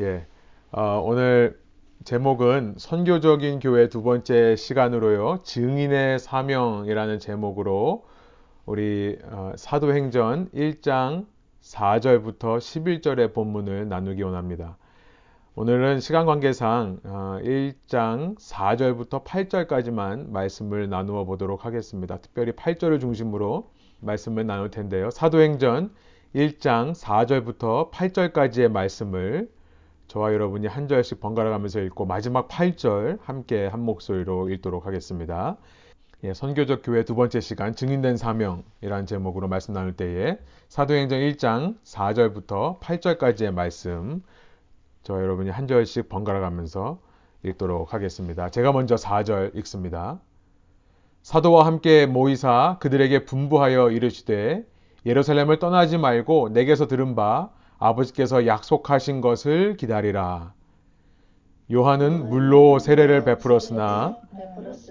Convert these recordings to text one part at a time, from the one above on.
예. 어, 오늘 제목은 선교적인 교회 두 번째 시간으로요. 증인의 사명이라는 제목으로 우리 어, 사도행전 1장 4절부터 11절의 본문을 나누기 원합니다. 오늘은 시간 관계상 어, 1장 4절부터 8절까지만 말씀을 나누어 보도록 하겠습니다. 특별히 8절을 중심으로 말씀을 나눌 텐데요. 사도행전 1장 4절부터 8절까지의 말씀을 저와 여러분이 한 절씩 번갈아 가면서 읽고 마지막 8절 함께 한 목소리로 읽도록 하겠습니다. 예, 선교적 교회 두 번째 시간 증인된 사명이라는 제목으로 말씀 나눌 때에 사도행전 1장 4절부터 8절까지의 말씀 저와 여러분이 한 절씩 번갈아 가면서 읽도록 하겠습니다. 제가 먼저 4절 읽습니다. 사도와 함께 모이사 그들에게 분부하여 이르시되 예루살렘을 떠나지 말고 내게서 들은 바 아버지께서 약속하신 것을 기다리라. 요한은 물로 세례를 베풀었으나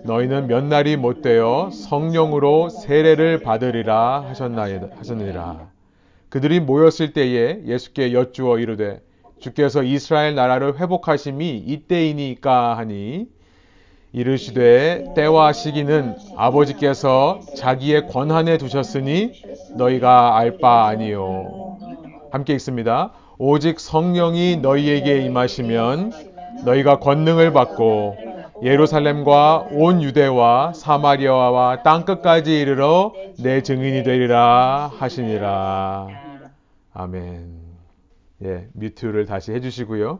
너희는 몇 날이 못 되어 성령으로 세례를 받으리라 하셨느니라. 그들이 모였을 때에 예수께 여쭈어 이르되 주께서 이스라엘 나라를 회복하심이 이때이니까 하니 이르시되 때와 시기는 아버지께서 자기의 권한에 두셨으니 너희가 알 바 아니요. 함께 읽습니다. 오직 성령이 너희에게 임하시면 너희가 권능을 받고 예루살렘과 온 유대와 사마리아와 땅 끝까지 이르러 내 증인이 되리라 하시니라. 아멘. 예, 뮤트를 다시 해주시고요.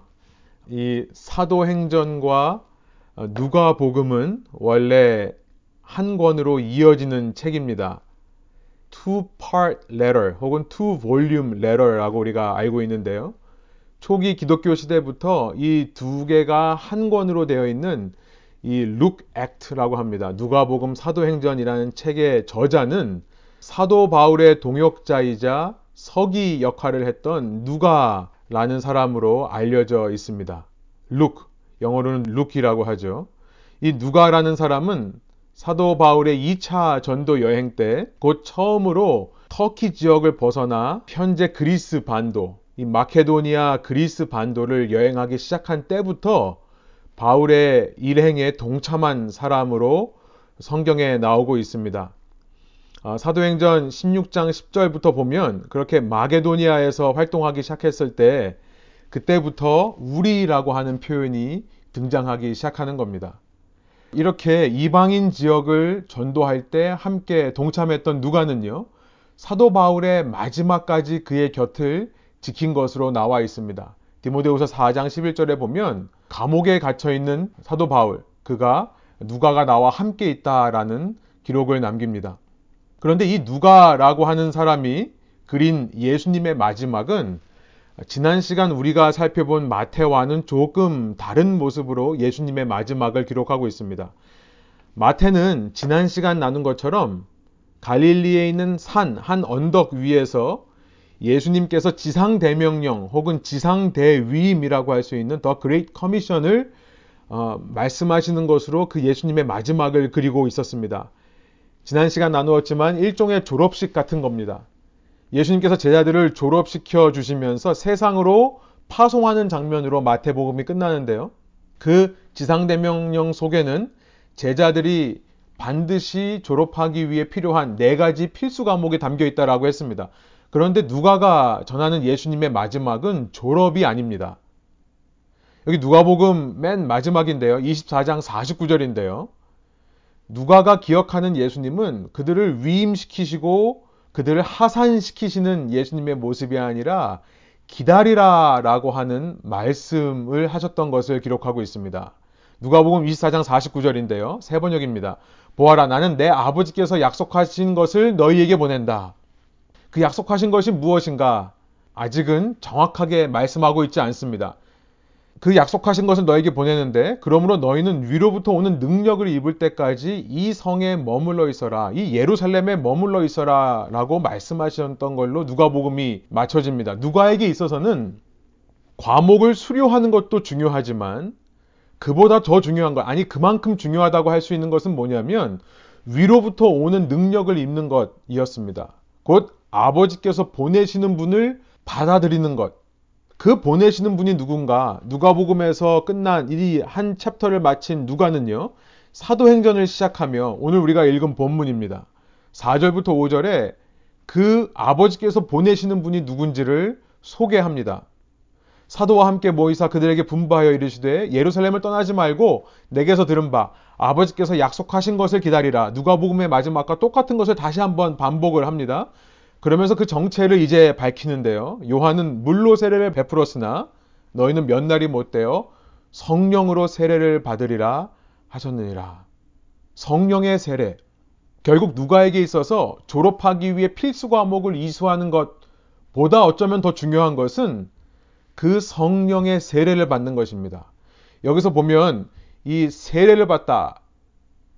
이 사도행전과 누가복음은 원래 한 권으로 이어지는 책입니다. Two-part letter 혹은 two-volume letter라고 우리가 알고 있는데요. 초기 기독교 시대부터 이 두 개가 한 권으로 되어 있는 이 Luke Act라고 합니다. 누가복음 사도행전이라는 책의 저자는 사도 바울의 동역자이자 서기 역할을 했던 누가라는 사람으로 알려져 있습니다. Luke, 영어로는 루키라고 하죠. 이 누가라는 사람은 사도 바울의 2차 전도 여행 때 곧 처음으로 터키 지역을 벗어나 현재 그리스 반도, 이 마케도니아 그리스 반도를 여행하기 시작한 때부터 바울의 일행에 동참한 사람으로 성경에 나오고 있습니다. 아, 사도행전 16장 10절부터 보면 그렇게 마게도니아에서 활동하기 시작했을 때 그때부터 우리라고 하는 표현이 등장하기 시작하는 겁니다. 이렇게 이방인 지역을 전도할 때 함께 동참했던 누가는요, 사도 바울의 마지막까지 그의 곁을 지킨 것으로 나와 있습니다. 디모데후서 4장 11절에 보면 감옥에 갇혀 있는 사도 바울, 그가 누가가 나와 함께 있다라는 기록을 남깁니다. 그런데 이 누가라고 하는 사람이 그린 예수님의 마지막은 지난 시간 우리가 살펴본 마태와는 조금 다른 모습으로 예수님의 마지막을 기록하고 있습니다. 마태는 지난 시간 나눈 것처럼 갈릴리에 있는 산, 한 언덕 위에서 예수님께서 지상대명령 혹은 지상대위임이라고 할 수 있는 The Great Commission을 어, 말씀하시는 것으로 그 예수님의 마지막을 그리고 있었습니다. 지난 시간 나누었지만 일종의 졸업식 같은 겁니다. 예수님께서 제자들을 졸업시켜 주시면서 세상으로 파송하는 장면으로 마태복음이 끝나는데요. 그 지상대명령 속에는 제자들이 반드시 졸업하기 위해 필요한 네 가지 필수 과목이 담겨 있다라고 했습니다. 그런데 누가가 전하는 예수님의 마지막은 졸업이 아닙니다. 여기 누가복음 맨 마지막인데요. 24장 49절인데요. 누가가 기억하는 예수님은 그들을 위임시키시고 그들을 하산시키시는 예수님의 모습이 아니라 기다리라 라고 하는 말씀을 하셨던 것을 기록하고 있습니다. 누가복음 24장 49절인데요. 세 번역입니다. 보아라 나는 내 아버지께서 약속하신 것을 너희에게 보낸다. 그 약속하신 것이 무엇인가? 아직은 정확하게 말씀하고 있지 않습니다. 그 약속하신 것을 너에게 보내는데 그러므로 너희는 위로부터 오는 능력을 입을 때까지 이 성에 머물러 있어라. 이 예루살렘에 머물러 있어라 라고 말씀하셨던 걸로 누가복음이 맞춰집니다. 누가에게 있어서는 과목을 수료하는 것도 중요하지만 그보다 더 중요한 것, 아니 그만큼 중요하다고 할 수 있는 것은 뭐냐면 위로부터 오는 능력을 입는 것이었습니다. 곧 아버지께서 보내시는 분을 받아들이는 것. 그 보내시는 분이 누군가 누가복음에서 끝난 이 한 챕터를 마친 누가는요. 사도행전을 시작하며 오늘 우리가 읽은 본문입니다. 4절부터 5절에 그 아버지께서 보내시는 분이 누군지를 소개합니다. 사도와 함께 모이사 그들에게 분부하여 이르시되 예루살렘을 떠나지 말고 내게서 들은 바 아버지께서 약속하신 것을 기다리라. 누가복음의 마지막과 똑같은 것을 다시 한번 반복을 합니다. 그러면서 그 정체를 이제 밝히는데요. 요한은 물로 세례를 베풀었으나 너희는 몇 날이 못되어 성령으로 세례를 받으리라 하셨느니라. 성령의 세례. 결국 누가에게 있어서 졸업하기 위해 필수 과목을 이수하는 것보다 어쩌면 더 중요한 것은 그 성령의 세례를 받는 것입니다. 여기서 보면 이 세례를 받다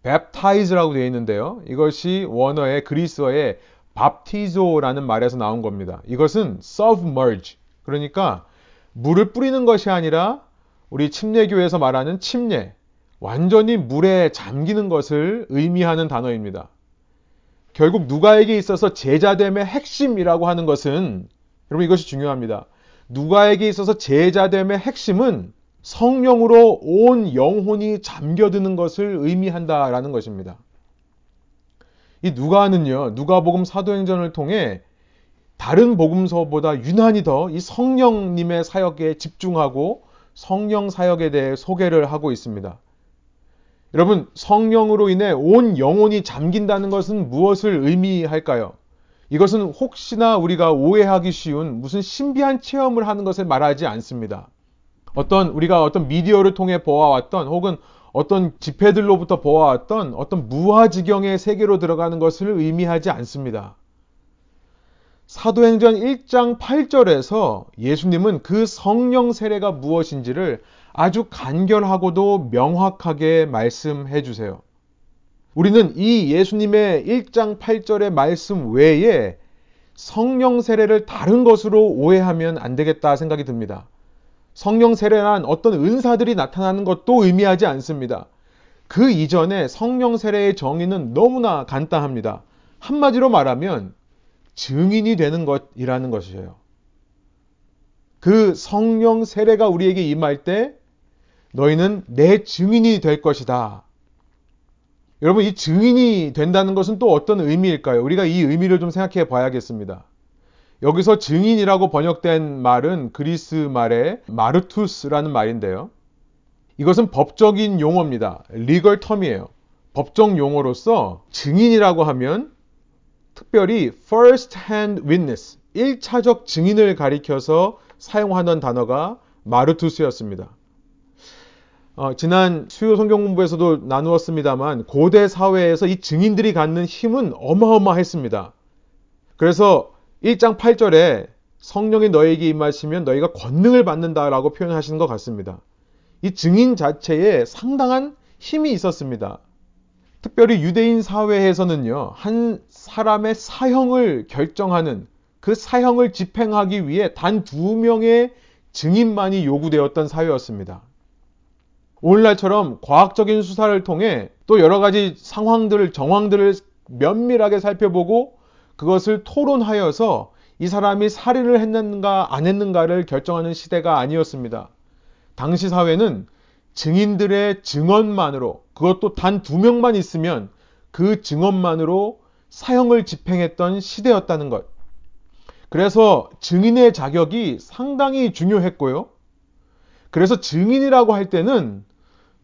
baptize라고 되어 있는데요. 이것이 원어의 그리스어의 baptizo라는 말에서 나온 겁니다. 이것은 submerge 그러니까 물을 뿌리는 것이 아니라 우리 침례교에서 말하는 침례 완전히 물에 잠기는 것을 의미하는 단어입니다. 결국 누가에게 있어서 제자됨의 핵심이라고 하는 것은 여러분 이것이 중요합니다. 누가에게 있어서 제자됨의 핵심은 성령으로 온 영혼이 잠겨드는 것을 의미한다라는 것입니다. 이 누가는요, 누가복음 사도행전을 통해 다른 복음서보다 유난히 더 이 성령님의 사역에 집중하고 성령 사역에 대해 소개를 하고 있습니다. 여러분, 성령으로 인해 온 영혼이 잠긴다는 것은 무엇을 의미할까요? 이것은 혹시나 우리가 오해하기 쉬운 무슨 신비한 체험을 하는 것을 말하지 않습니다. 어떤 우리가 어떤 미디어를 통해 보아왔던 혹은 어떤 집회들로부터 보아왔던 어떤 무화지경의 세계로 들어가는 것을 의미하지 않습니다. 사도행전 1장 8절에서 예수님은 그 성령 세례가 무엇인지를 아주 간결하고도 명확하게 말씀해 주세요. 우리는 이 예수님의 1장 8절의 말씀 외에 성령 세례를 다른 것으로 오해하면 안 되겠다 생각이 듭니다. 성령 세례란 어떤 은사들이 나타나는 것도 의미하지 않습니다. 그 이전에 성령 세례의 정의는 너무나 간단합니다. 한마디로 말하면 증인이 되는 것이라는 것이에요. 그 성령 세례가 우리에게 임할 때 너희는 내 증인이 될 것이다. 여러분, 이 증인이 된다는 것은 또 어떤 의미일까요? 우리가 이 의미를 좀 생각해 봐야겠습니다. 여기서 증인이라고 번역된 말은 그리스 말의 마르투스라는 말인데요. 이것은 법적인 용어입니다. 리걸 텀이에요. 법정 용어로서 증인이라고 하면 특별히 first hand witness, 1차적 증인을 가리켜서 사용하던 단어가 마르투스였습니다. 어, 지난 수요 성경 공부에서도 나누었습니다만 고대 사회에서 이 증인들이 갖는 힘은 어마어마했습니다. 그래서 1장 8절에 성령이 너에게 임하시면 너희가 권능을 받는다라고 표현하시는 것 같습니다. 이 증인 자체에 상당한 힘이 있었습니다. 특별히 유대인 사회에서는요, 한 사람의 사형을 결정하는 그 사형을 집행하기 위해 단 두 명의 증인만이 요구되었던 사회였습니다. 오늘날처럼 과학적인 수사를 통해 또 여러 가지 상황들을, 정황들을 면밀하게 살펴보고 그것을 토론하여서 이 사람이 살인을 했는가 안 했는가를 결정하는 시대가 아니었습니다. 당시 사회는 증인들의 증언만으로 그것도 단 두 명만 있으면 그 증언만으로 사형을 집행했던 시대였다는 것. 그래서 증인의 자격이 상당히 중요했고요. 그래서 증인이라고 할 때는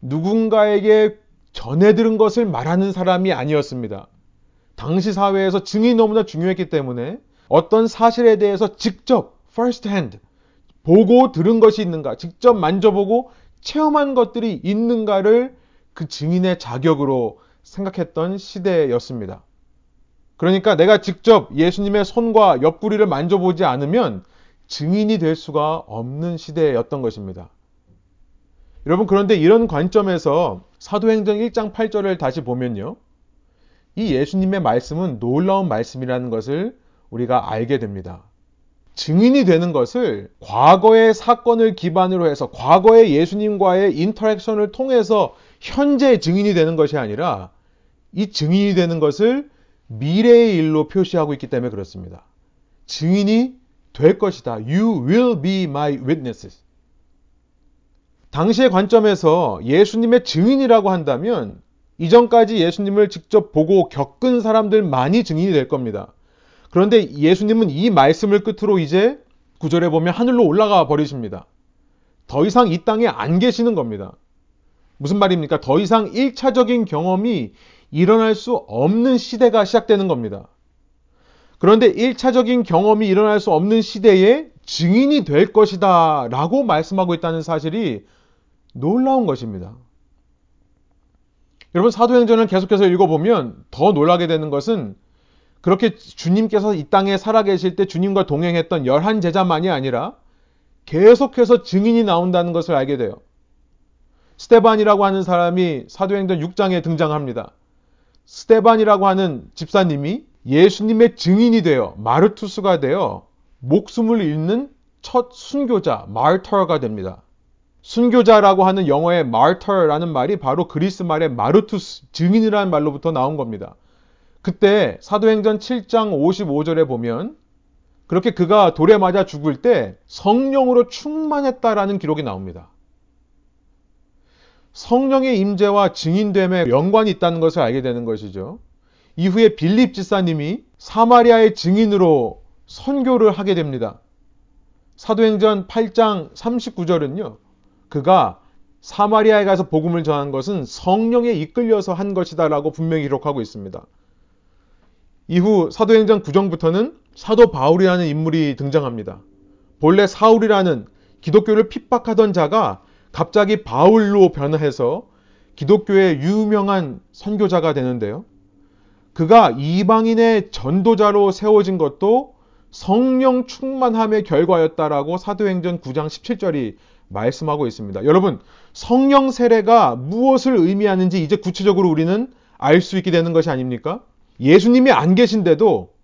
누군가에게 전해 들은 것을 말하는 사람이 아니었습니다. 당시 사회에서 증인이 너무나 중요했기 때문에 어떤 사실에 대해서 직접 first hand 보고 들은 것이 있는가, 직접 만져보고 체험한 것들이 있는가를 그 증인의 자격으로 생각했던 시대였습니다. 그러니까 내가 직접 예수님의 손과 옆구리를 만져보지 않으면 증인이 될 수가 없는 시대였던 것입니다. 여러분, 그런데 이런 관점에서 사도행전 1장 8절을 다시 보면요. 이 예수님의 말씀은 놀라운 말씀이라는 것을 우리가 알게 됩니다. 증인이 되는 것을 과거의 사건을 기반으로 해서 과거의 예수님과의 인터랙션을 통해서 현재 증인이 되는 것이 아니라 이 증인이 되는 것을 미래의 일로 표시하고 있기 때문에 그렇습니다. 증인이 될 것이다. You will be my witnesses. 당시의 관점에서 예수님의 증인이라고 한다면 이전까지 예수님을 직접 보고 겪은 사람들만이 증인이 될 겁니다. 그런데 예수님은 이 말씀을 끝으로 이제 구절에 보면 하늘로 올라가 버리십니다. 더 이상 이 땅에 안 계시는 겁니다. 무슨 말입니까? 더 이상 1차적인 경험이 일어날 수 없는 시대가 시작되는 겁니다. 그런데 1차적인 경험이 일어날 수 없는 시대에 증인이 될 것이다 라고 말씀하고 있다는 사실이 놀라운 것입니다. 여러분 사도행전을 계속해서 읽어보면 더 놀라게 되는 것은 그렇게 주님께서 이 땅에 살아계실 때 주님과 동행했던 열한 제자만이 아니라 계속해서 증인이 나온다는 것을 알게 돼요. 스테반이라고 하는 사람이 사도행전 6장에 등장합니다. 스테반이라고 하는 집사님이 예수님의 증인이 되어 마르투스가 되어 목숨을 잃는 첫 순교자 마르터가 됩니다. 순교자라고 하는 영어의 martyr라는 말이 바로 그리스 말의 마르투스, 증인이라는 말로부터 나온 겁니다. 그때 사도행전 7장 55절에 보면 그렇게 그가 돌에 맞아 죽을 때 성령으로 충만했다라는 기록이 나옵니다. 성령의 임재와 증인됨에 연관이 있다는 것을 알게 되는 것이죠. 이후에 빌립 지사님이 사마리아의 증인으로 선교를 하게 됩니다. 사도행전 8장 39절은요. 그가 사마리아에 가서 복음을 전한 것은 성령에 이끌려서 한 것이다라고 분명히 기록하고 있습니다. 이후 사도행전 9정부터는 사도 바울이라는 인물이 등장합니다. 본래 사울이라는 기독교를 핍박하던 자가 갑자기 바울로 변해서 기독교의 유명한 선교자가 되는데요. 그가 이방인의 전도자로 세워진 것도 성령 충만함의 결과였다라고 사도행전 9장 17절이 말씀하고 있습니다. 여러분, 성령 세례가 무엇을 의미하는지 이제 구체적으로 우리는 알 수 있게 되는 것이 아닙니까? 예수님이 안 계신데도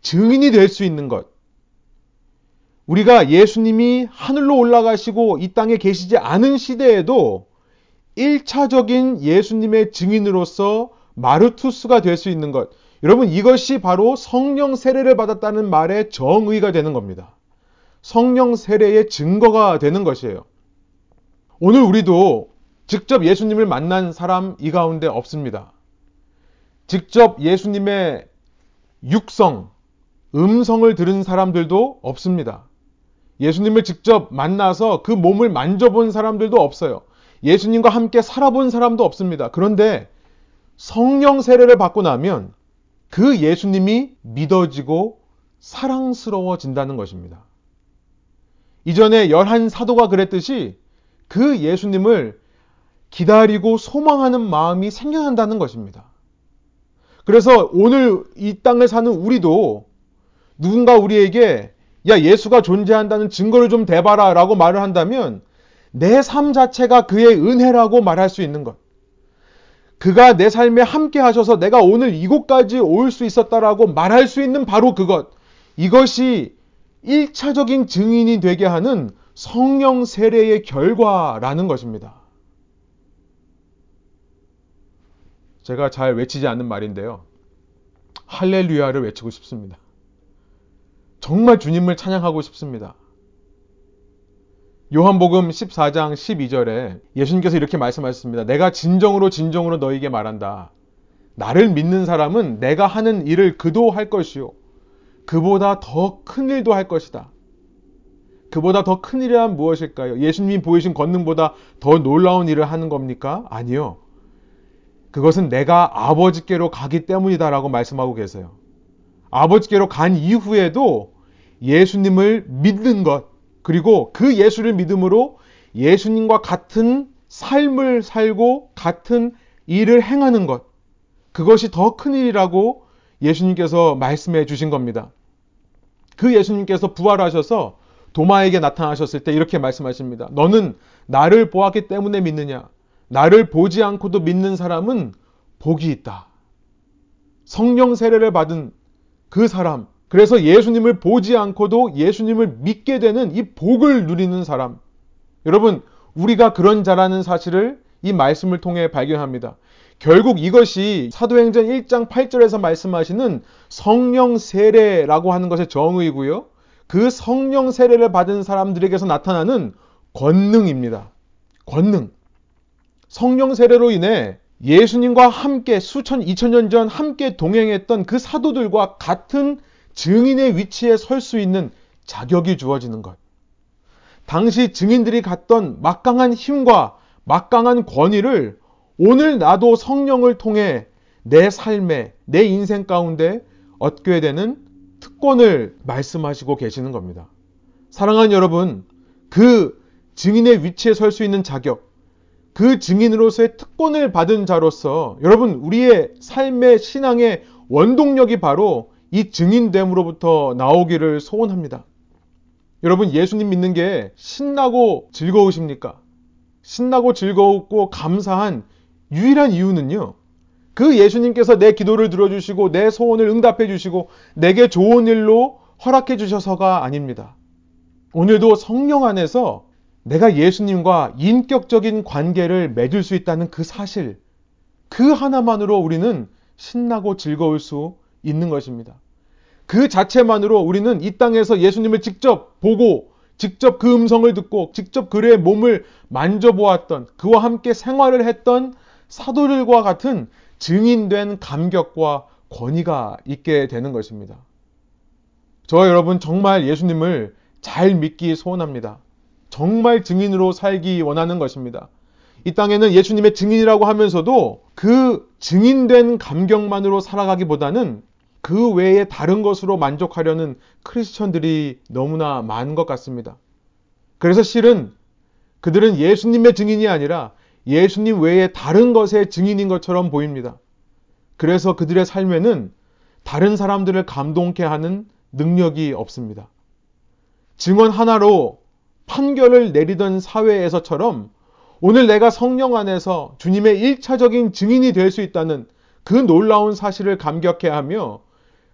증인이 될 수 있는 것. 우리가 예수님이 하늘로 올라가시고 이 땅에 계시지 않은 시대에도 1차적인 예수님의 증인으로서 마르투스가 될 수 있는 것. 여러분, 이것이 바로 성령 세례를 받았다는 말의 정의가 되는 겁니다. 성령 세례의 증거가 되는 것이에요. 오늘 우리도 직접 예수님을 만난 사람 이 가운데 없습니다. 직접 예수님의 육성, 음성을 들은 사람들도 없습니다. 예수님을 직접 만나서 그 몸을 만져본 사람들도 없어요. 예수님과 함께 살아본 사람도 없습니다. 그런데 성령 세례를 받고 나면 그 예수님이 믿어지고 사랑스러워진다는 것입니다. 이전에 열한 사도가 그랬듯이 그 예수님을 기다리고 소망하는 마음이 생겨난다는 것입니다. 그래서 오늘 이 땅을 사는 우리도 누군가 우리에게 야, 예수가 존재한다는 증거를 좀 대봐라 라고 말을 한다면 내 삶 자체가 그의 은혜라고 말할 수 있는 것. 그가 내 삶에 함께 하셔서 내가 오늘 이곳까지 올 수 있었다라고 말할 수 있는 바로 그것. 이것이 1차적인 증인이 되게 하는 성령 세례의 결과라는 것입니다. 제가 잘 외치지 않는 말인데요. 할렐루야를 외치고 싶습니다. 정말 주님을 찬양하고 싶습니다. 요한복음 14장 12절에 예수님께서 이렇게 말씀하셨습니다. 내가 진정으로 진정으로 너에게 말한다. 나를 믿는 사람은 내가 하는 일을 그도 할 것이요. 그보다 더 큰 일도 할 것이다. 그보다 더 큰 일이란 무엇일까요? 예수님이 보이신 권능보다 더 놀라운 일을 하는 겁니까? 아니요. 그것은 내가 아버지께로 가기 때문이다라고 말씀하고 계세요. 아버지께로 간 이후에도 예수님을 믿는 것, 그리고 그 예수를 믿음으로 예수님과 같은 삶을 살고 같은 일을 행하는 것, 그것이 더 큰 일이라고 예수님께서 말씀해 주신 겁니다. 그 예수님께서 부활하셔서 도마에게 나타나셨을 때 이렇게 말씀하십니다. 너는 나를 보았기 때문에 믿느냐? 나를 보지 않고도 믿는 사람은 복이 있다. 성령 세례를 받은 그 사람, 그래서 예수님을 보지 않고도 예수님을 믿게 되는 이 복을 누리는 사람. 여러분, 우리가 그런 자라는 사실을 이 말씀을 통해 발견합니다. 결국 이것이 사도행전 1장 8절에서 말씀하시는 성령 세례라고 하는 것의 정의이고요. 그 성령 세례를 받은 사람들에게서 나타나는 권능입니다. 권능. 성령 세례로 인해 예수님과 함께 수천, 이천 년 전 함께 동행했던 그 사도들과 같은 증인의 위치에 설 수 있는 자격이 주어지는 것. 당시 증인들이 갖던 막강한 힘과 막강한 권위를 오늘 나도 성령을 통해 내 삶에, 내 인생 가운데 얻게 되는 특권을 말씀하시고 계시는 겁니다. 사랑하는 여러분, 그 증인의 위치에 설 수 있는 자격, 그 증인으로서의 특권을 받은 자로서 여러분, 우리의 삶의 신앙의 원동력이 바로 이 증인됨으로부터 나오기를 소원합니다. 여러분, 예수님 믿는 게 신나고 즐거우십니까? 신나고 즐거웠고 감사한 유일한 이유는요. 그 예수님께서 내 기도를 들어주시고 내 소원을 응답해 주시고 내게 좋은 일로 허락해 주셔서가 아닙니다. 오늘도 성령 안에서 내가 예수님과 인격적인 관계를 맺을 수 있다는 그 사실, 그 하나만으로 우리는 신나고 즐거울 수 있는 것입니다. 그 자체만으로 우리는 이 땅에서 예수님을 직접 보고, 직접 그 음성을 듣고, 직접 그의 몸을 만져보았던, 그와 함께 생활을 했던 사도들과 같은 증인된 감격과 권위가 있게 되는 것입니다. 저 여러분 정말 예수님을 잘 믿기 소원합니다. 정말 증인으로 살기 원하는 것입니다. 이 땅에는 예수님의 증인이라고 하면서도 그 증인된 감격만으로 살아가기보다는 그 외에 다른 것으로 만족하려는 크리스천들이 너무나 많은 것 같습니다. 그래서 실은 그들은 예수님의 증인이 아니라 예수님 외에 다른 것의 증인인 것처럼 보입니다. 그래서 그들의 삶에는 다른 사람들을 감동케 하는 능력이 없습니다. 증언 하나로 판결을 내리던 사회에서처럼 오늘 내가 성령 안에서 주님의 1차적인 증인이 될 수 있다는 그 놀라운 사실을 감격해 하며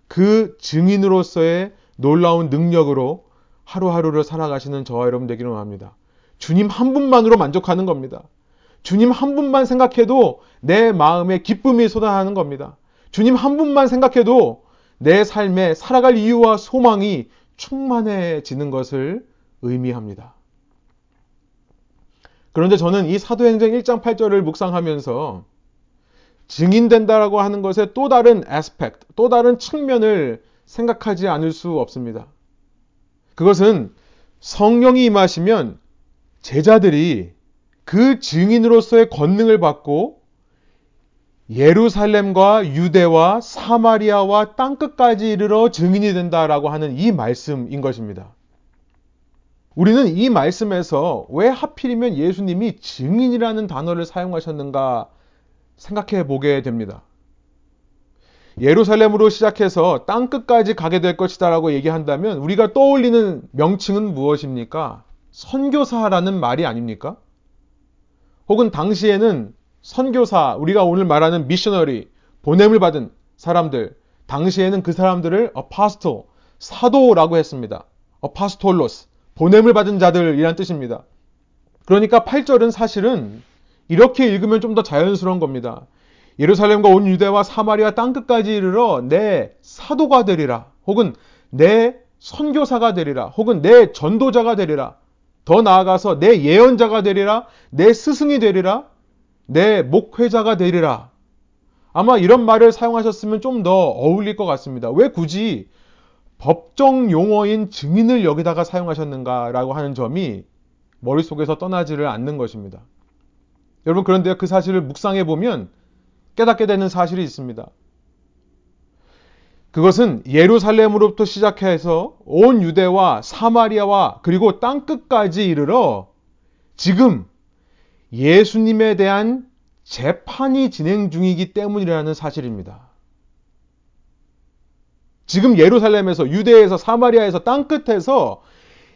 그 증인으로서의 놀라운 능력으로 하루하루를 살아가시는 저와 여러분 되기를 원합니다. 주님 한 분만으로 만족하는 겁니다. 주님 한 분만 생각해도 내 마음에 기쁨이 쏟아나는 겁니다. 주님 한 분만 생각해도 내 삶에 살아갈 이유와 소망이 충만해지는 것을 의미합니다. 그런데 저는 이 사도행전 1장 8절을 묵상하면서 증인된다라고 하는 것의 또 다른 에스펙트, 또 다른 측면을 생각하지 않을 수 없습니다. 그것은 성령이 임하시면 제자들이 그 증인으로서의 권능을 받고 예루살렘과 유대와 사마리아와 땅끝까지 이르러 증인이 된다라고 하는 이 말씀인 것입니다. 우리는 이 말씀에서 왜 하필이면 예수님이 증인이라는 단어를 사용하셨는가 생각해 보게 됩니다. 예루살렘으로 시작해서 땅 끝까지 가게 될 것이다라고 얘기한다면 우리가 떠올리는 명칭은 무엇입니까? 선교사라는 말이 아닙니까? 혹은 당시에는 선교사, 우리가 오늘 말하는 미셔너리, 보냄을 받은 사람들, 당시에는 그 사람들을 어파스토, 사도라고 했습니다. 어파스톨로스, 보냄을 받은 자들이란 뜻입니다. 그러니까 8절은 사실은 이렇게 읽으면 좀 더 자연스러운 겁니다. 예루살렘과 온 유대와 사마리아 땅끝까지 이르러 내 사도가 되리라. 혹은 내 선교사가 되리라. 혹은 내 전도자가 되리라. 더 나아가서 내 예언자가 되리라, 내 스승이 되리라, 내 목회자가 되리라. 아마 이런 말을 사용하셨으면 좀 더 어울릴 것 같습니다. 왜 굳이 법정 용어인 증인을 여기다가 사용하셨는가라고 하는 점이 머릿속에서 떠나지를 않는 것입니다. 여러분, 그런데 그 사실을 묵상해 보면 깨닫게 되는 사실이 있습니다. 그것은 예루살렘으로부터 시작해서 온 유대와 사마리아와 그리고 땅 끝까지 이르러 지금 예수님에 대한 재판이 진행 중이기 때문이라는 사실입니다. 지금 예루살렘에서 유대에서 사마리아에서 땅 끝에서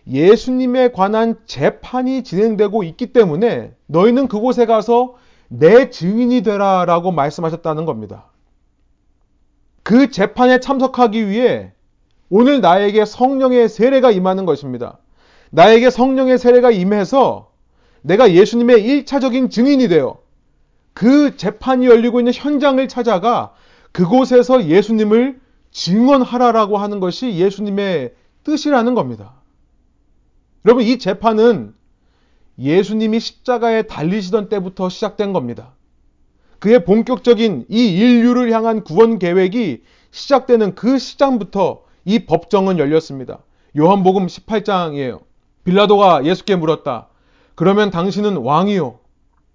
예수님에 관한 재판이 진행되고 있기 때문에 너희는 그곳에 가서 내 증인이 되라라고 말씀하셨다는 겁니다. 그 재판에 참석하기 위해 오늘 나에게 성령의 세례가 임하는 것입니다. 나에게 성령의 세례가 임해서 내가 예수님의 1차적인 증인이 되어 그 재판이 열리고 있는 현장을 찾아가 그곳에서 예수님을 증언하라라고 하는 것이 예수님의 뜻이라는 겁니다. 여러분, 이 재판은 예수님이 십자가에 달리시던 때부터 시작된 겁니다. 그의 본격적인 이 인류를 향한 구원 계획이 시작되는 그 시장부터 이 법정은 열렸습니다. 요한복음 18장이에요. 빌라도가 예수께 물었다. 그러면 당신은 왕이요.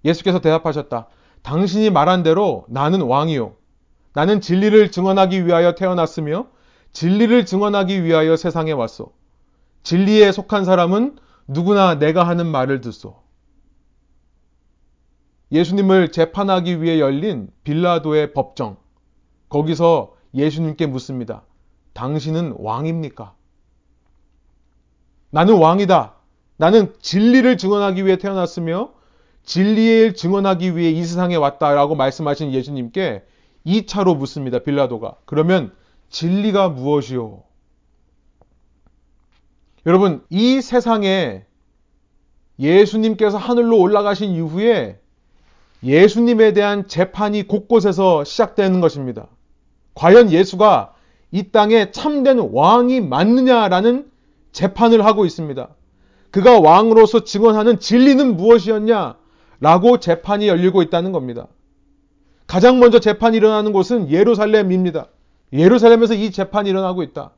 예수께서 대답하셨다. 당신이 말한 대로 나는 왕이요. 나는 진리를 증언하기 위하여 태어났으며 진리를 증언하기 위하여 세상에 왔소. 진리에 속한 사람은 누구나 내가 하는 말을 듣소. 예수님을 재판하기 위해 열린 빌라도의 법정. 거기서 예수님께 묻습니다. 당신은 왕입니까? 나는 왕이다. 나는 진리를 증언하기 위해 태어났으며 진리를 증언하기 위해 이 세상에 왔다라고 말씀하신 예수님께 2차로 묻습니다. 빌라도가. 그러면 진리가 무엇이요? 여러분, 이 세상에 예수님께서 하늘로 올라가신 이후에 예수님에 대한 재판이 곳곳에서 시작되는 것입니다. 과연 예수가 이 땅에 참된 왕이 맞느냐라는 재판을 하고 있습니다. 그가 왕으로서 증언하는 진리는 무엇이었냐? 라고 재판이 열리고 있다는 겁니다. 가장 먼저 재판이 일어나는 곳은 예루살렘입니다. 예루살렘에서 이 재판이 일어나고 있다.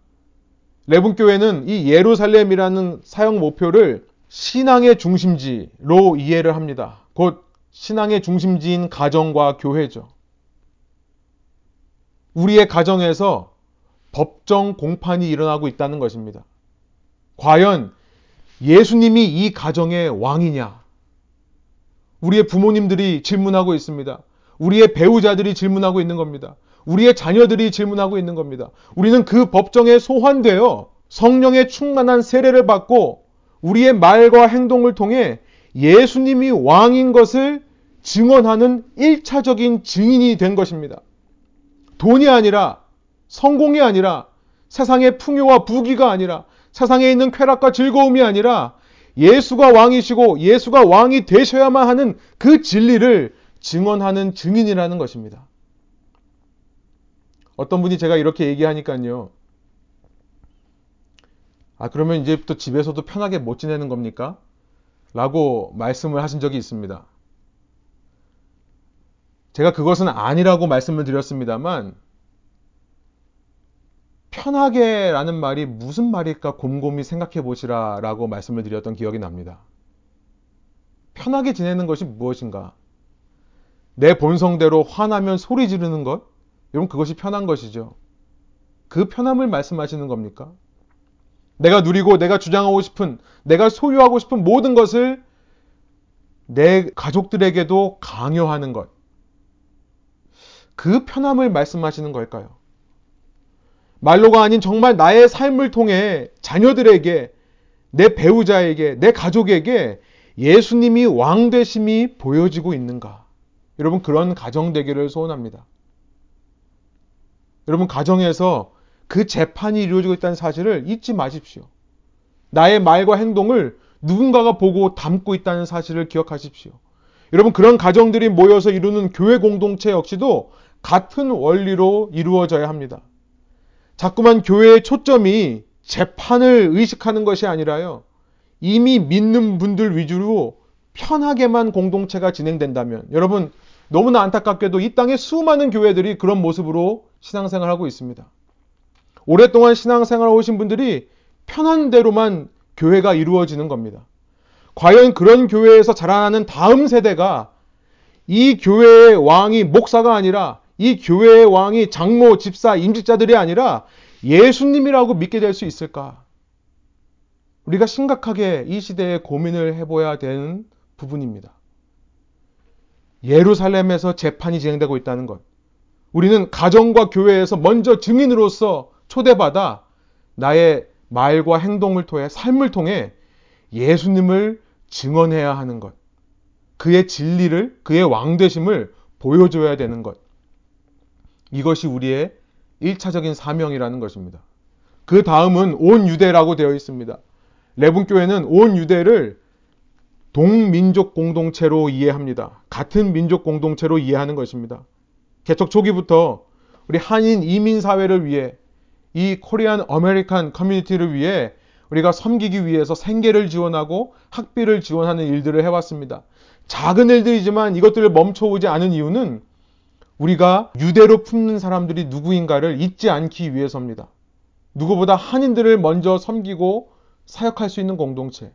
레분교회는 이 예루살렘이라는 사용 목표를 신앙의 중심지로 이해를 합니다. 곧 신앙의 중심지인 가정과 교회죠. 우리의 가정에서 법정 공판이 일어나고 있다는 것입니다. 과연 예수님이 이 가정의 왕이냐? 우리의 부모님들이 질문하고 있습니다. 우리의 배우자들이 질문하고 있는 겁니다. 우리의 자녀들이 질문하고 있는 겁니다. 우리는 그 법정에 소환되어 성령의 충만한 세례를 받고 우리의 말과 행동을 통해 예수님이 왕인 것을 증언하는 1차적인 증인이 된 것입니다. 돈이 아니라 성공이 아니라 세상의 풍요와 부귀가 아니라 세상에 있는 쾌락과 즐거움이 아니라 예수가 왕이시고 예수가 왕이 되셔야만 하는 그 진리를 증언하는 증인이라는 것입니다. 어떤 분이 제가 이렇게 얘기하니까요. 아, 그러면 이제부터 집에서도 편하게 못 지내는 겁니까? 라고 말씀을 하신 적이 있습니다. 제가 그것은 아니라고 말씀을 드렸습니다만, 편하게 라는 말이 무슨 말일까 곰곰이 생각해 보시라 라고 말씀을 드렸던 기억이 납니다. 편하게 지내는 것이 무엇인가? 내 본성대로 화나면 소리 지르는 것? 여러분, 그것이 편한 것이죠. 그 편함을 말씀하시는 겁니까? 내가 누리고 내가 주장하고 싶은, 내가 소유하고 싶은 모든 것을 내 가족들에게도 강요하는 것. 그 편함을 말씀하시는 걸까요? 말로가 아닌 정말 나의 삶을 통해 자녀들에게, 내 배우자에게, 내 가족에게 예수님이 왕되심이 보여지고 있는가? 여러분, 그런 가정 되기를 소원합니다. 여러분, 가정에서 그 재판이 이루어지고 있다는 사실을 잊지 마십시오. 나의 말과 행동을 누군가가 보고 담고 있다는 사실을 기억하십시오. 여러분, 그런 가정들이 모여서 이루는 교회 공동체 역시도 같은 원리로 이루어져야 합니다. 자꾸만 교회의 초점이 재판을 의식하는 것이 아니라요. 이미 믿는 분들 위주로 편하게만 공동체가 진행된다면 여러분 너무나 안타깝게도 이 땅에 수많은 교회들이 그런 모습으로 신앙생활하고 있습니다. 오랫동안 신앙생활 오신 분들이 편한 대로만 교회가 이루어지는 겁니다. 과연 그런 교회에서 자라나는 다음 세대가 이 교회의 왕이 목사가 아니라 이 교회의 왕이 장모, 집사, 임직자들이 아니라 예수님이라고 믿게 될 수 있을까? 우리가 심각하게 이 시대에 고민을 해봐야 되는 부분입니다. 예루살렘에서 재판이 진행되고 있다는 것. 우리는 가정과 교회에서 먼저 증인으로서 초대받아 나의 말과 행동을 통해 삶을 통해 예수님을 증언해야 하는 것. 그의 진리를, 그의 왕되심을 보여줘야 되는 것. 이것이 우리의 1차적인 사명이라는 것입니다. 그 다음은 온 유대라고 되어 있습니다. 레분교회는 온 유대를 동민족 공동체로 이해합니다. 같은 민족 공동체로 이해하는 것입니다. 개척 초기부터 우리 한인 이민 사회를 위해 이 Korean American community를 위해 우리가 섬기기 위해서 생계를 지원하고 학비를 지원하는 일들을 해왔습니다. 작은 일들이지만 이것들을 멈춰오지 않은 이유는 우리가 유대로 품는 사람들이 누구인가를 잊지 않기 위해서입니다. 누구보다 한인들을 먼저 섬기고 사역할 수 있는 공동체.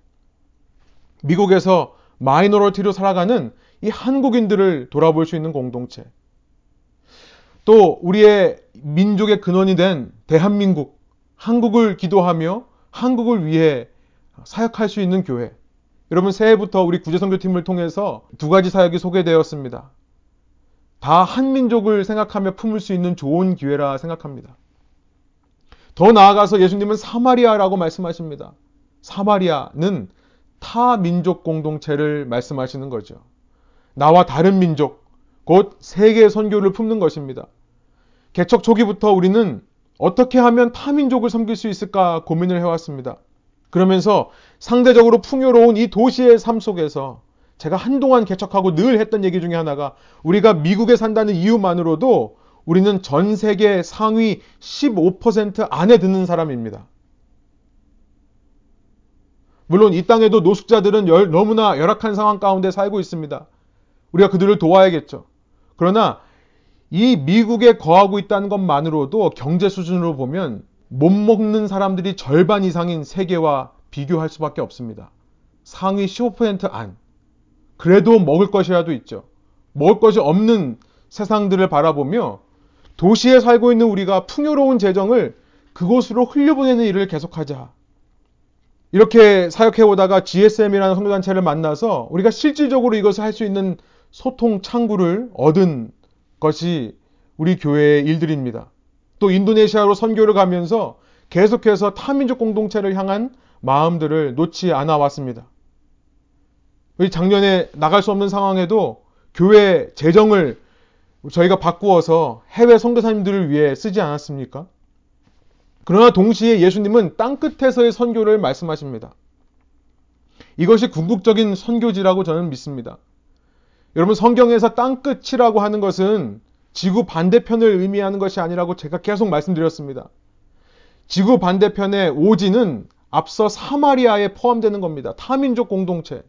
미국에서 마이너리티로 살아가는 이 한국인들을 돌아볼 수 있는 공동체. 또 우리의 민족의 근원이 된 대한민국, 한국을 기도하며 한국을 위해 사역할 수 있는 교회. 여러분 새해부터 우리 구제선교팀을 통해서 두 가지 사역이 소개되었습니다. 다 한민족을 생각하며 품을 수 있는 좋은 기회라 생각합니다. 더 나아가서 예수님은 사마리아라고 말씀하십니다. 사마리아는 타 민족 공동체를 말씀하시는 거죠. 나와 다른 민족, 곧 세계 선교를 품는 것입니다. 개척 초기부터 우리는 어떻게 하면 타민족을 섬길 수 있을까 고민을 해왔습니다. 그러면서 상대적으로 풍요로운 이 도시의 삶 속에서 제가 한동안 개척하고 늘 했던 얘기 중에 하나가 우리가 미국에 산다는 이유만으로도 우리는 전 세계 상위 15% 안에 드는 사람입니다. 물론 이 땅에도 노숙자들은 열, 너무나 열악한 상황 가운데 살고 있습니다. 우리가 그들을 도와야겠죠. 그러나 이 미국에 거하고 있다는 것만으로도 경제 수준으로 보면 못 먹는 사람들이 절반 이상인 세계와 비교할 수밖에 없습니다. 상위 15%안. 그래도 먹을 것이라도 있죠. 먹을 것이 없는 세상들을 바라보며 도시에 살고 있는 우리가 풍요로운 재정을 그곳으로 흘려보내는 일을 계속하자. 이렇게 사역해 오다가 GSM이라는 선교단체를 만나서 우리가 실질적으로 이것을 할 수 있는 소통 창구를 얻은 것이 우리 교회의 일들입니다. 또 인도네시아로 선교를 가면서 계속해서 타민족 공동체를 향한 마음들을 놓지 않아 왔습니다. 작년에 나갈 수 없는 상황에도 교회 재정을 저희가 바꾸어서 해외 선교사님들을 위해 쓰지 않았습니까? 그러나 동시에 예수님은 땅끝에서의 선교를 말씀하십니다. 이것이 궁극적인 선교지라고 저는 믿습니다. 여러분 성경에서 땅끝이라고 하는 것은 지구 반대편을 의미하는 것이 아니라고 제가 계속 말씀드렸습니다. 지구 반대편의 오지는 앞서 사마리아에 포함되는 겁니다. 타민족 공동체.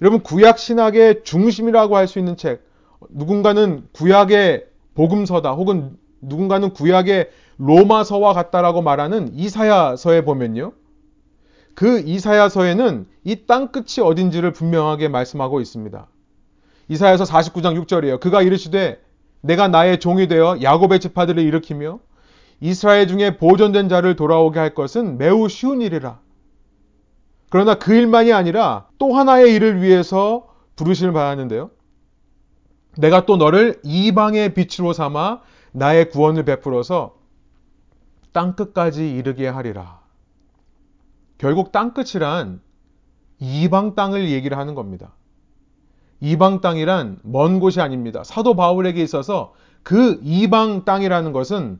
여러분 구약 신학의 중심이라고 할 수 있는 책. 누군가는 구약의 복음서다 혹은 누군가는 구약의 로마서와 같다라고 말하는 이사야서에 보면요. 그 이사야서에는 이 땅끝이 어딘지를 분명하게 말씀하고 있습니다. 이사야서 49장 6절이에요. 그가 이르시되 내가 나의 종이 되어 야곱의 지파들을 일으키며 이스라엘 중에 보존된 자를 돌아오게 할 것은 매우 쉬운 일이라. 그러나 그 일만이 아니라 또 하나의 일을 위해서 부르심을 받았는데요. 내가 또 너를 이방의 빛으로 삼아 나의 구원을 베풀어서 땅 끝까지 이르게 하리라. 결국 땅 끝이란 이방 땅을 얘기를 하는 겁니다. 이방 땅이란 먼 곳이 아닙니다. 사도 바울에게 있어서 그 이방 땅이라는 것은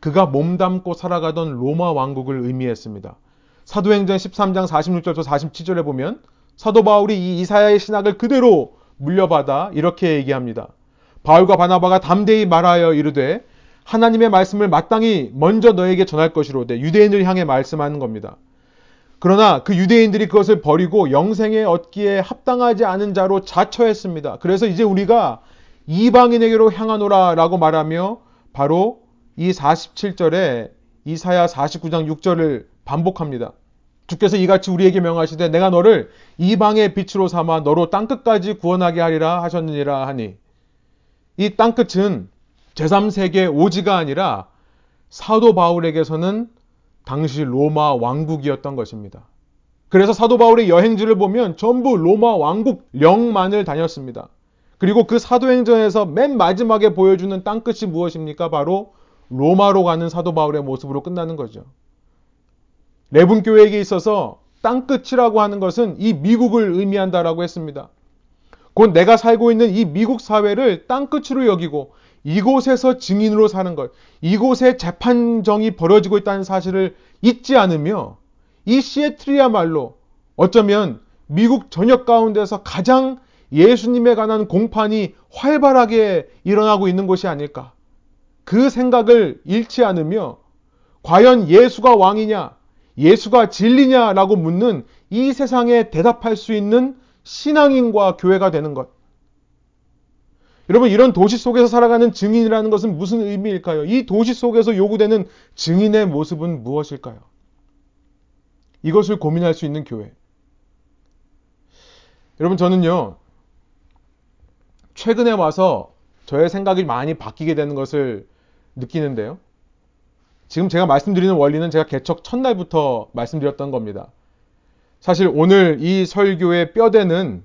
그가 몸담고 살아가던 로마 왕국을 의미했습니다. 사도행전 13장 46절부터 47절에 보면 사도 바울이 이 이사야의 신학을 그대로 물려받아 이렇게 얘기합니다. 바울과 바나바가 담대히 말하여 이르되 하나님의 말씀을 마땅히 먼저 너에게 전할 것이로되 유대인을 향해 말씀하는 겁니다. 그러나 그 유대인들이 그것을 버리고 영생에 얻기에 합당하지 않은 자로 자처했습니다. 그래서 이제 우리가 이방인에게로 향하노라 라고 말하며 바로 이 47절에 이사야 49장 6절을 반복합니다. 주께서 이같이 우리에게 명하시되 내가 너를 이방의 빛으로 삼아 너로 땅끝까지 구원하게 하리라 하셨느니라 하니 이 땅끝은 제3세계 오지가 아니라 사도 바울에게서는 당시 로마 왕국이었던 것입니다. 그래서 사도 바울의 여행지를 보면 전부 로마 왕국 령만을 다녔습니다. 그리고 그 사도행전에서 맨 마지막에 보여주는 땅끝이 무엇입니까? 바로 로마로 가는 사도 바울의 모습으로 끝나는 거죠. 레분 교회에게 있어서 땅끝이라고 하는 것은 이 미국을 의미한다라고 했습니다. 곧 내가 살고 있는 이 미국 사회를 땅끝으로 여기고 이곳에서 증인으로 사는 것, 이곳에 재판정이 벌어지고 있다는 사실을 잊지 않으며 이 시애틀이야말로 어쩌면 미국 전역 가운데서 가장 예수님에 관한 공판이 활발하게 일어나고 있는 곳이 아닐까. 그 생각을 잃지 않으며 과연 예수가 왕이냐? 예수가 진리냐라고 묻는 이 세상에 대답할 수 있는 신앙인과 교회가 되는 것. 여러분, 이런 도시 속에서 살아가는 증인이라는 것은 무슨 의미일까요? 이 도시 속에서 요구되는 증인의 모습은 무엇일까요? 이것을 고민할 수 있는 교회. 여러분, 저는요, 최근에 와서 저의 생각이 많이 바뀌게 되는 것을 느끼는데요. 지금 제가 말씀드리는 원리는 제가 개척 첫날부터 말씀드렸던 겁니다. 사실 오늘 이 설교의 뼈대는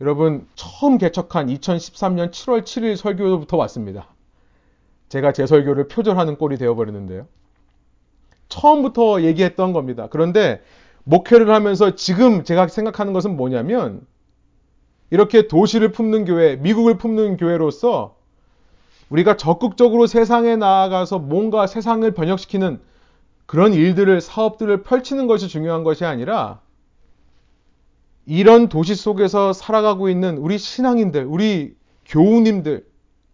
여러분 처음 개척한 2013년 7월 7일 설교부터 왔습니다. 제가 제 설교를 표절하는 꼴이 되어버리는데요. 처음부터 얘기했던 겁니다. 그런데 목회를 하면서 지금 제가 생각하는 것은 뭐냐면 이렇게 도시를 품는 교회, 미국을 품는 교회로서 우리가 적극적으로 세상에 나아가서 뭔가 세상을 번역시키는 그런 일들을, 사업들을 펼치는 것이 중요한 것이 아니라 이런 도시 속에서 살아가고 있는 우리 신앙인들, 우리 교우님들,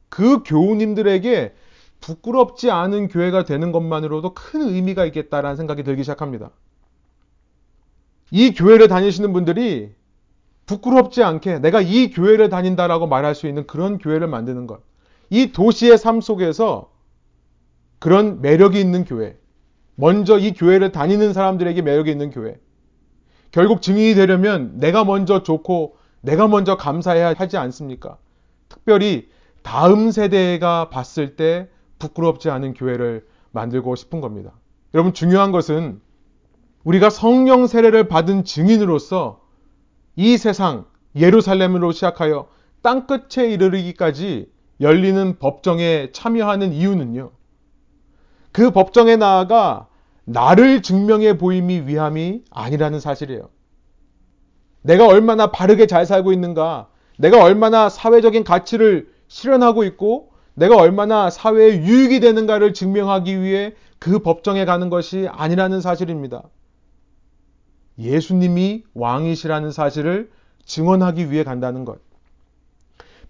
그 교우님들에게 부끄럽지 않은 교회가 되는 것만으로도 큰 의미가 있겠다라는 생각이 들기 시작합니다. 이 교회를 다니시는 분들이 부끄럽지 않게 내가 이 교회를 다닌다라고 말할 수 있는 그런 교회를 만드는 것. 이 도시의 삶 속에서 그런 매력이 있는 교회. 먼저 이 교회를 다니는 사람들에게 매력이 있는 교회. 결국 증인이 되려면 내가 먼저 좋고 내가 먼저 감사해야 하지 않습니까? 특별히 다음 세대가 봤을 때 부끄럽지 않은 교회를 만들고 싶은 겁니다. 여러분 중요한 것은 우리가 성령 세례를 받은 증인으로서 이 세상 예루살렘으로 시작하여 땅 끝에 이르기까지 열리는 법정에 참여하는 이유는요. 그 법정에 나아가 나를 증명해 보임이 위함이 아니라는 사실이에요. 내가 얼마나 바르게 잘 살고 있는가, 내가 얼마나 사회적인 가치를 실현하고 있고, 내가 얼마나 사회에 유익이 되는가를 증명하기 위해 그 법정에 가는 것이 아니라는 사실입니다. 예수님이 왕이시라는 사실을 증언하기 위해 간다는 것.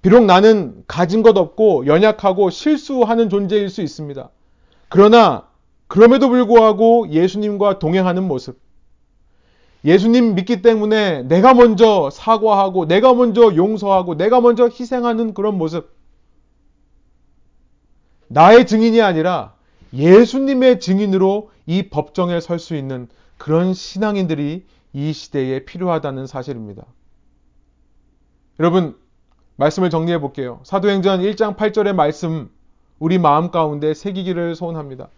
비록 나는 가진 것 없고 연약하고 실수하는 존재일 수 있습니다. 그러나 그럼에도 불구하고 예수님과 동행하는 모습. 예수님 믿기 때문에 내가 먼저 사과하고 내가 먼저 용서하고 내가 먼저 희생하는 그런 모습. 나의 증인이 아니라 예수님의 증인으로 이 법정에 설 수 있는 그런 신앙인들이 이 시대에 필요하다는 사실입니다. 여러분, 말씀을 정리해 볼게요. 사도행전 1장 8절의 말씀 우리 마음 가운데 새기기를 소원합니다.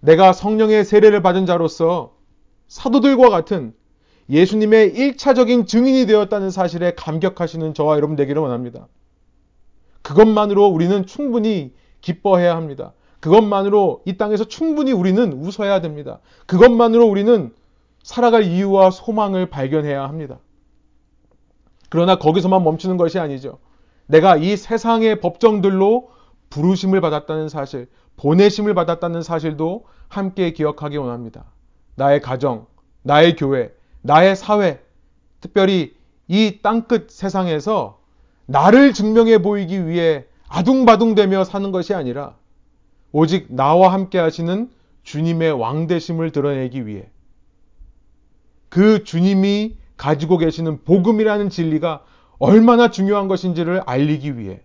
내가 성령의 세례를 받은 자로서 사도들과 같은 예수님의 1차적인 증인이 되었다는 사실에 감격하시는 저와 여러분 되기를 원합니다. 그것만으로 우리는 충분히 기뻐해야 합니다. 그것만으로 이 땅에서 충분히 우리는 웃어야 됩니다. 그것만으로 우리는 살아갈 이유와 소망을 발견해야 합니다. 그러나 거기서만 멈추는 것이 아니죠. 내가 이 세상의 법정들로 부르심을 받았다는 사실, 보내심을 받았다는 사실도 함께 기억하기 원합니다. 나의 가정, 나의 교회, 나의 사회, 특별히 이 땅끝 세상에서 나를 증명해 보이기 위해 아둥바둥대며 사는 것이 아니라 오직 나와 함께 하시는 주님의 왕대심을 드러내기 위해 그 주님이 가지고 계시는 복음이라는 진리가 얼마나 중요한 것인지를 알리기 위해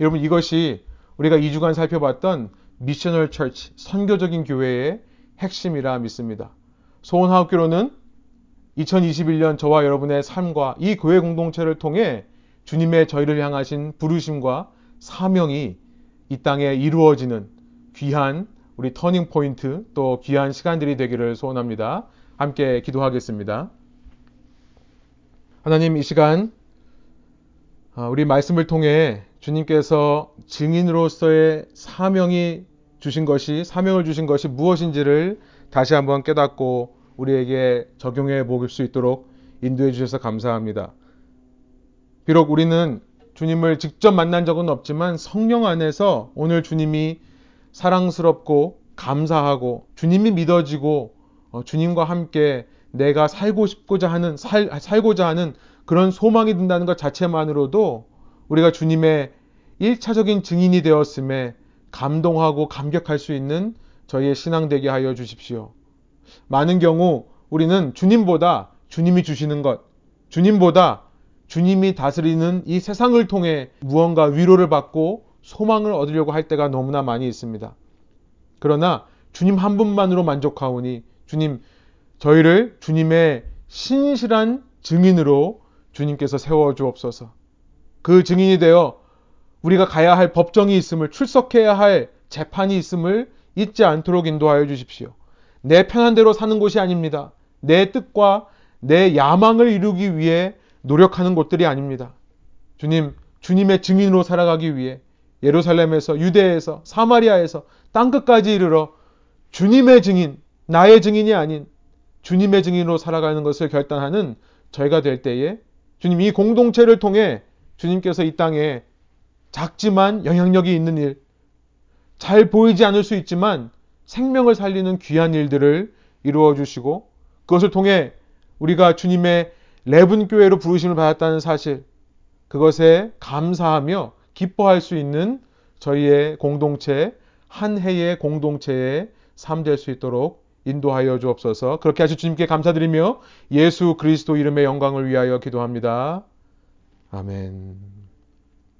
여러분 이것이 우리가 2주간 살펴봤던 missional church, 선교적인 교회의 핵심이라 믿습니다. 소원하옵기로는 2021년 저와 여러분의 삶과 이 교회 공동체를 통해 주님의 저희를 향하신 부르심과 사명이 이 땅에 이루어지는 귀한 우리 turning point 또 귀한 시간들이 되기를 소원합니다. 함께 기도하겠습니다. 하나님 이 시간 아, 우리 말씀을 통해 주님께서 증인으로서의 사명이 주신 것이 사명을 주신 것이 무엇인지를 다시 한번 깨닫고 우리에게 적용해 보길 수 있도록 인도해 주셔서 감사합니다. 비록 우리는 주님을 직접 만난 적은 없지만 성령 안에서 오늘 주님이 사랑스럽고 감사하고 주님이 믿어지고 어, 주님과 함께 내가 살고 싶고자 하는 살, 살고자 하는 그런 소망이 든다는 것 자체만으로도 우리가 주님의 1차적인 증인이 되었음에 감동하고 감격할 수 있는 저희의 신앙 되게 하여 주십시오. 많은 경우 우리는 주님보다 주님이 주시는 것, 주님보다 주님이 다스리는 이 세상을 통해 무언가 위로를 받고 소망을 얻으려고 할 때가 너무나 많이 있습니다. 그러나 주님 한 분만으로 만족하오니 주님 저희를 주님의 신실한 증인으로 주님께서 세워 주옵소서. 그 증인이 되어 우리가 가야 할 법정이 있음을 출석해야 할 재판이 있음을 잊지 않도록 인도하여 주십시오. 내 편한 대로 사는 곳이 아닙니다. 내 뜻과 내 야망을 이루기 위해 노력하는 곳들이 아닙니다. 주님, 주님의 증인으로 살아가기 위해 예루살렘에서 유대에서 사마리아에서 땅 끝까지 이르러 주님의 증인, 나의 증인이 아닌 주님의 증인으로 살아가는 것을 결단하는 저희가 될 때에 주님 이 공동체를 통해 주님께서 이 땅에 작지만 영향력이 있는 일, 잘 보이지 않을 수 있지만 생명을 살리는 귀한 일들을 이루어 주시고 그것을 통해 우리가 주님의 레분 교회로 부르심을 받았다는 사실 그것에 감사하며 기뻐할 수 있는 저희의 공동체 한 해의 공동체의 삶될 수 있도록 인도하여 주옵소서. 그렇게 하실 주님께 감사드리며 예수 그리스도 이름의 영광을 위하여 기도합니다. 아멘.